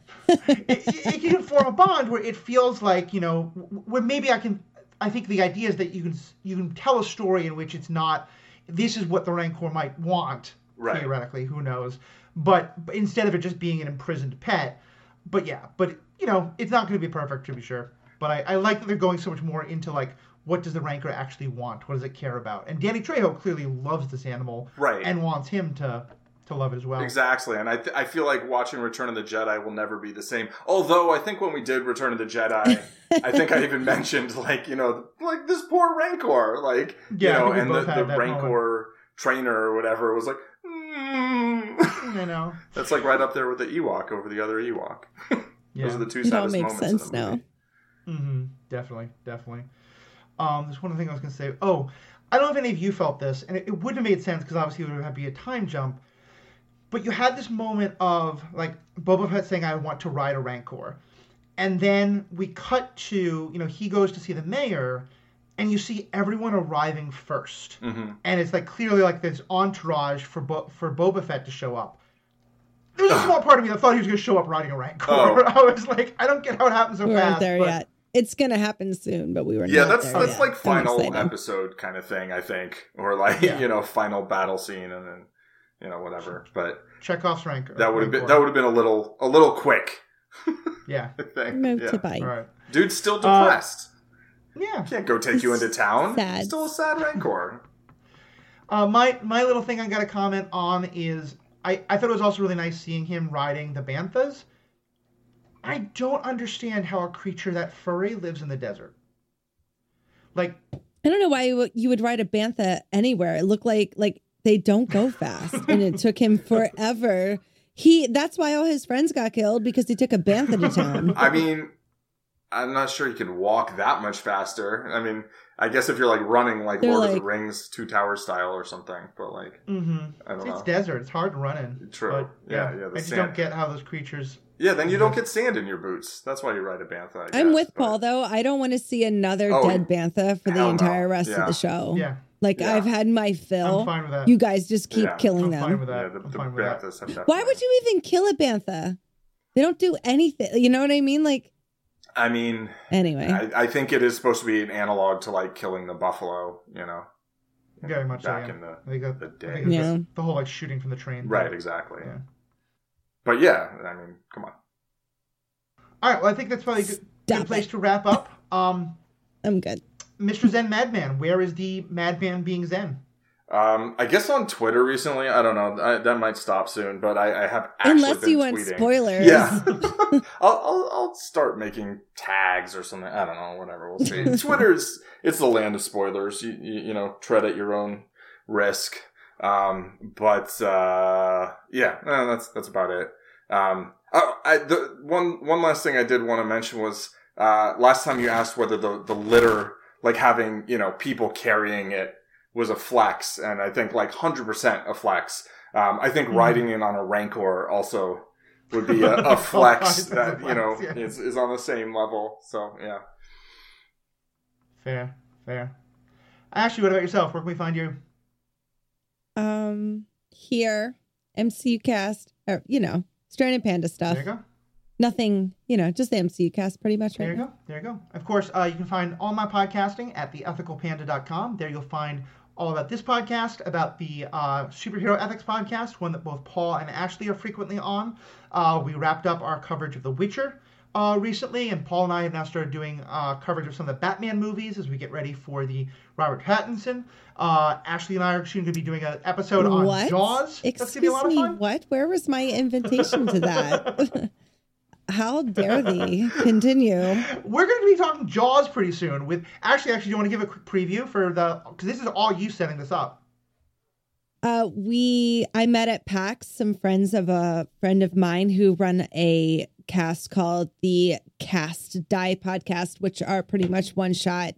it, it, it can form a bond where it feels like you know where maybe I can. I think the idea is that you can you can tell a story in which it's not. This is what the Rancor might want Right. theoretically. Who knows? But, but instead of it just being an imprisoned pet. But yeah, but you know it's not going to be perfect to be sure. But I, I like that they're going so much more into like what does the Rancor actually want? What does it care about? And Danny Trejo clearly loves this animal Right. and wants him to to love it as well. Exactly, and I th- I feel like watching Return of the Jedi will never be the same. Although I think when we did Return of the Jedi, I think I even mentioned like you know like this poor Rancor, like Yeah, you know, and the, the Rancor trainer or whatever was like, mm. I know. that's like right up there with the Ewok over the other Ewok. Yeah. Those are the two It all saddest makes moments. sense now. Mm-hmm. Definitely, definitely. Um, there's one other thing I was gonna say. Oh, I don't know if any of you felt this, and it, it wouldn't have made sense because obviously it would have to be a time jump. But you had this moment of like Boba Fett saying, "I want to ride a Rancor," and then we cut to you know he goes to see the mayor, and you see everyone arriving 1st Mm-hmm. and it's like clearly like this entourage for Bo- for Boba Fett to show up. There was a small part of me that thought he was going to show up riding a Rancor. Oh. I was like, I don't get how it happened so we fast. weren't there but- yet. It's gonna happen soon, but we were Yeah, not that's there that's yet. like final excited. episode kind of thing, I think, or like Yeah. you know final battle scene and then you know whatever. But Chekhov's Rancor. that would have been that would have been a little a little quick. Yeah. I think. Move Yeah. to bite. All right. Dude's still Uh, depressed. Yeah. Can't go take you into town. Sad. Still a sad rancor. Uh, my my little thing I got to comment on is I, I thought it was also really nice seeing him riding the banthas. I don't understand how a creature that furry lives in the desert. Like I don't know why you would- you would ride a bantha anywhere. It looked like like they don't go fast, and it took him forever. He that's why all his friends got killed because he took a bantha to town. I mean, I'm not sure you could walk that much faster. I mean, I guess if you're like running like They're Lord of the Rings two tower style or something, but like mm-hmm. I don't it's know. desert. It's hard to run in. True. But, Yeah, yeah, the I just sand. don't get how those creatures. Yeah, then you don't get sand in your boots. That's why you ride a bantha. I I'm with but- Paul though. I don't want to see another Oh, dead bantha for the hell no. entire rest Yeah. of the show. Yeah, Like Yeah. I've had my fill. I'm fine with that. You guys just keep Yeah, killing I'm them. fine with that. Yeah, the, I'm the fine with that. banthas have Why would you even kill a bantha? They don't do anything. You know what I mean? Like I mean, anyway. I, I think it is supposed to be an analog to like killing the buffalo. You know, Very much so, back yeah. in the I think the day. Yeah. the, the whole like shooting from the train. right, exactly. Yeah. But yeah, I mean, come on. All right. Well, I think that's probably a good, good place to wrap up. Um, I'm good. Mr. Zen Madman, where is the madman being Zen? Um, I guess on Twitter recently, I don't know. I, that might stop soon, but I, I have Unless you want tweeting. spoilers. Yeah, I'll, I'll I'll start making tags or something. I don't know. Whatever. We'll see. Twitter's it's the land of spoilers. You you, you know tread at your own risk. Um, but uh, yeah, that's that's about it. Um, oh, I, the one one last thing I did want to mention was uh, last time you asked whether the the litter, like having you know people carrying it, was a flex, and I think like hundred percent a flex. Um, I think Mhm. riding in on a rancor also would be a, a flex That's a that you know flex, yeah. is, is on the same level. So yeah. Fair, fair. Ashley, what about yourself? Where can we find you? Um, here, MCU cast, or you know, Stranded Panda stuff. There you go. Nothing, you know, just the MCU cast pretty much There right you now. go. There you go. Of course, uh, you can find all my podcasting at theethicalpanda.com. There you'll find all about this podcast, about the uh, Superhero Ethics podcast, one that both Paul and Ashley are frequently on. Uh, we wrapped up our coverage of The Witcher uh, recently, and Paul and I have now started doing uh, coverage of some of the Batman movies as we get ready for the Robert Pattinson. Uh, Ashley and I are soon going to be doing an episode on What? Jaws. That's going to Excuse be a lot of me, what? Where was my invitation to that? How dare thee continue? We're going to be talking Jaws pretty soon. With actually, actually, do you want to give a quick preview for the? Because this is all you setting this up. Uh, we I met at PAX some friends of a friend of mine who run a cast called the Cast Die podcast, which are pretty much one shot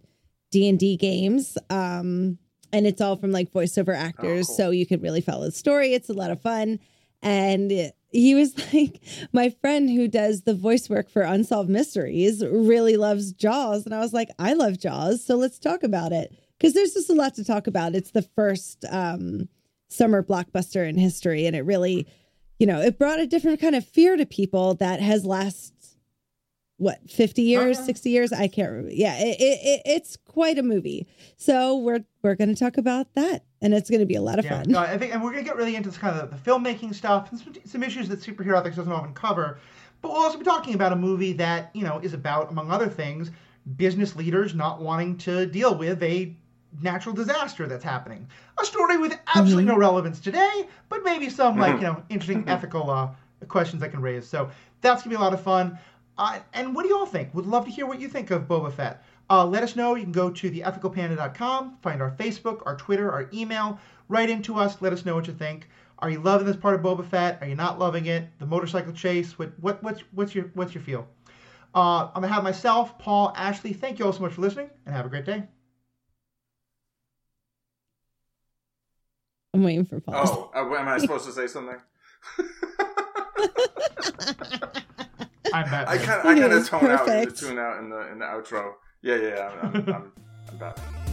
D and D games. Um, and it's all from like voiceover actors, cool. so you can really follow the story. It's a lot of fun. And he was like, my friend who does the voice work for Unsolved Mysteries really loves Jaws, and I was like, I love Jaws, so let's talk about it. Because there's just a lot to talk about. It's the first um, summer blockbuster in history, and it really, you know, it brought a different kind of fear to people that has last what 50 years Okay. 60 years? I can't remember. Yeah it, it, it, it's quite a movie. So we're we're going to talk about that and it's going to be a lot of Yeah, fun no, I think, and we're gonna get really into this kind of the, filmmaking stuff and some, some issues that superhero ethics doesn't often cover. But we'll also be talking about a movie that you know is about, among other things, business leaders not wanting to deal with a natural disaster that's happening. A story with absolutely no relevance today, but maybe some like you know interesting ethical uh, questions I can raise. So that's gonna be a lot of fun. Uh, and what do you all think? Would love to hear what you think of Boba Fett. Uh, let us know. You can go to theethicalpanda.com, find our Facebook, our Twitter, our email. Write into us. Let us know what you think. Are you loving this part of Boba Fett? Are you not loving it? The motorcycle chase? What what what's what's your what's your feel? Uh, on behalf of myself, Paul, Ashley, thank you all so much for listening, and have a great day. I'm waiting for Paul. Oh, uh, am I supposed to say something? I'm Batman. I kind of I kind of It's tone out, perfect. tune out in the in the outro. Yeah, yeah, I'm, I'm, I'm, I'm Batman.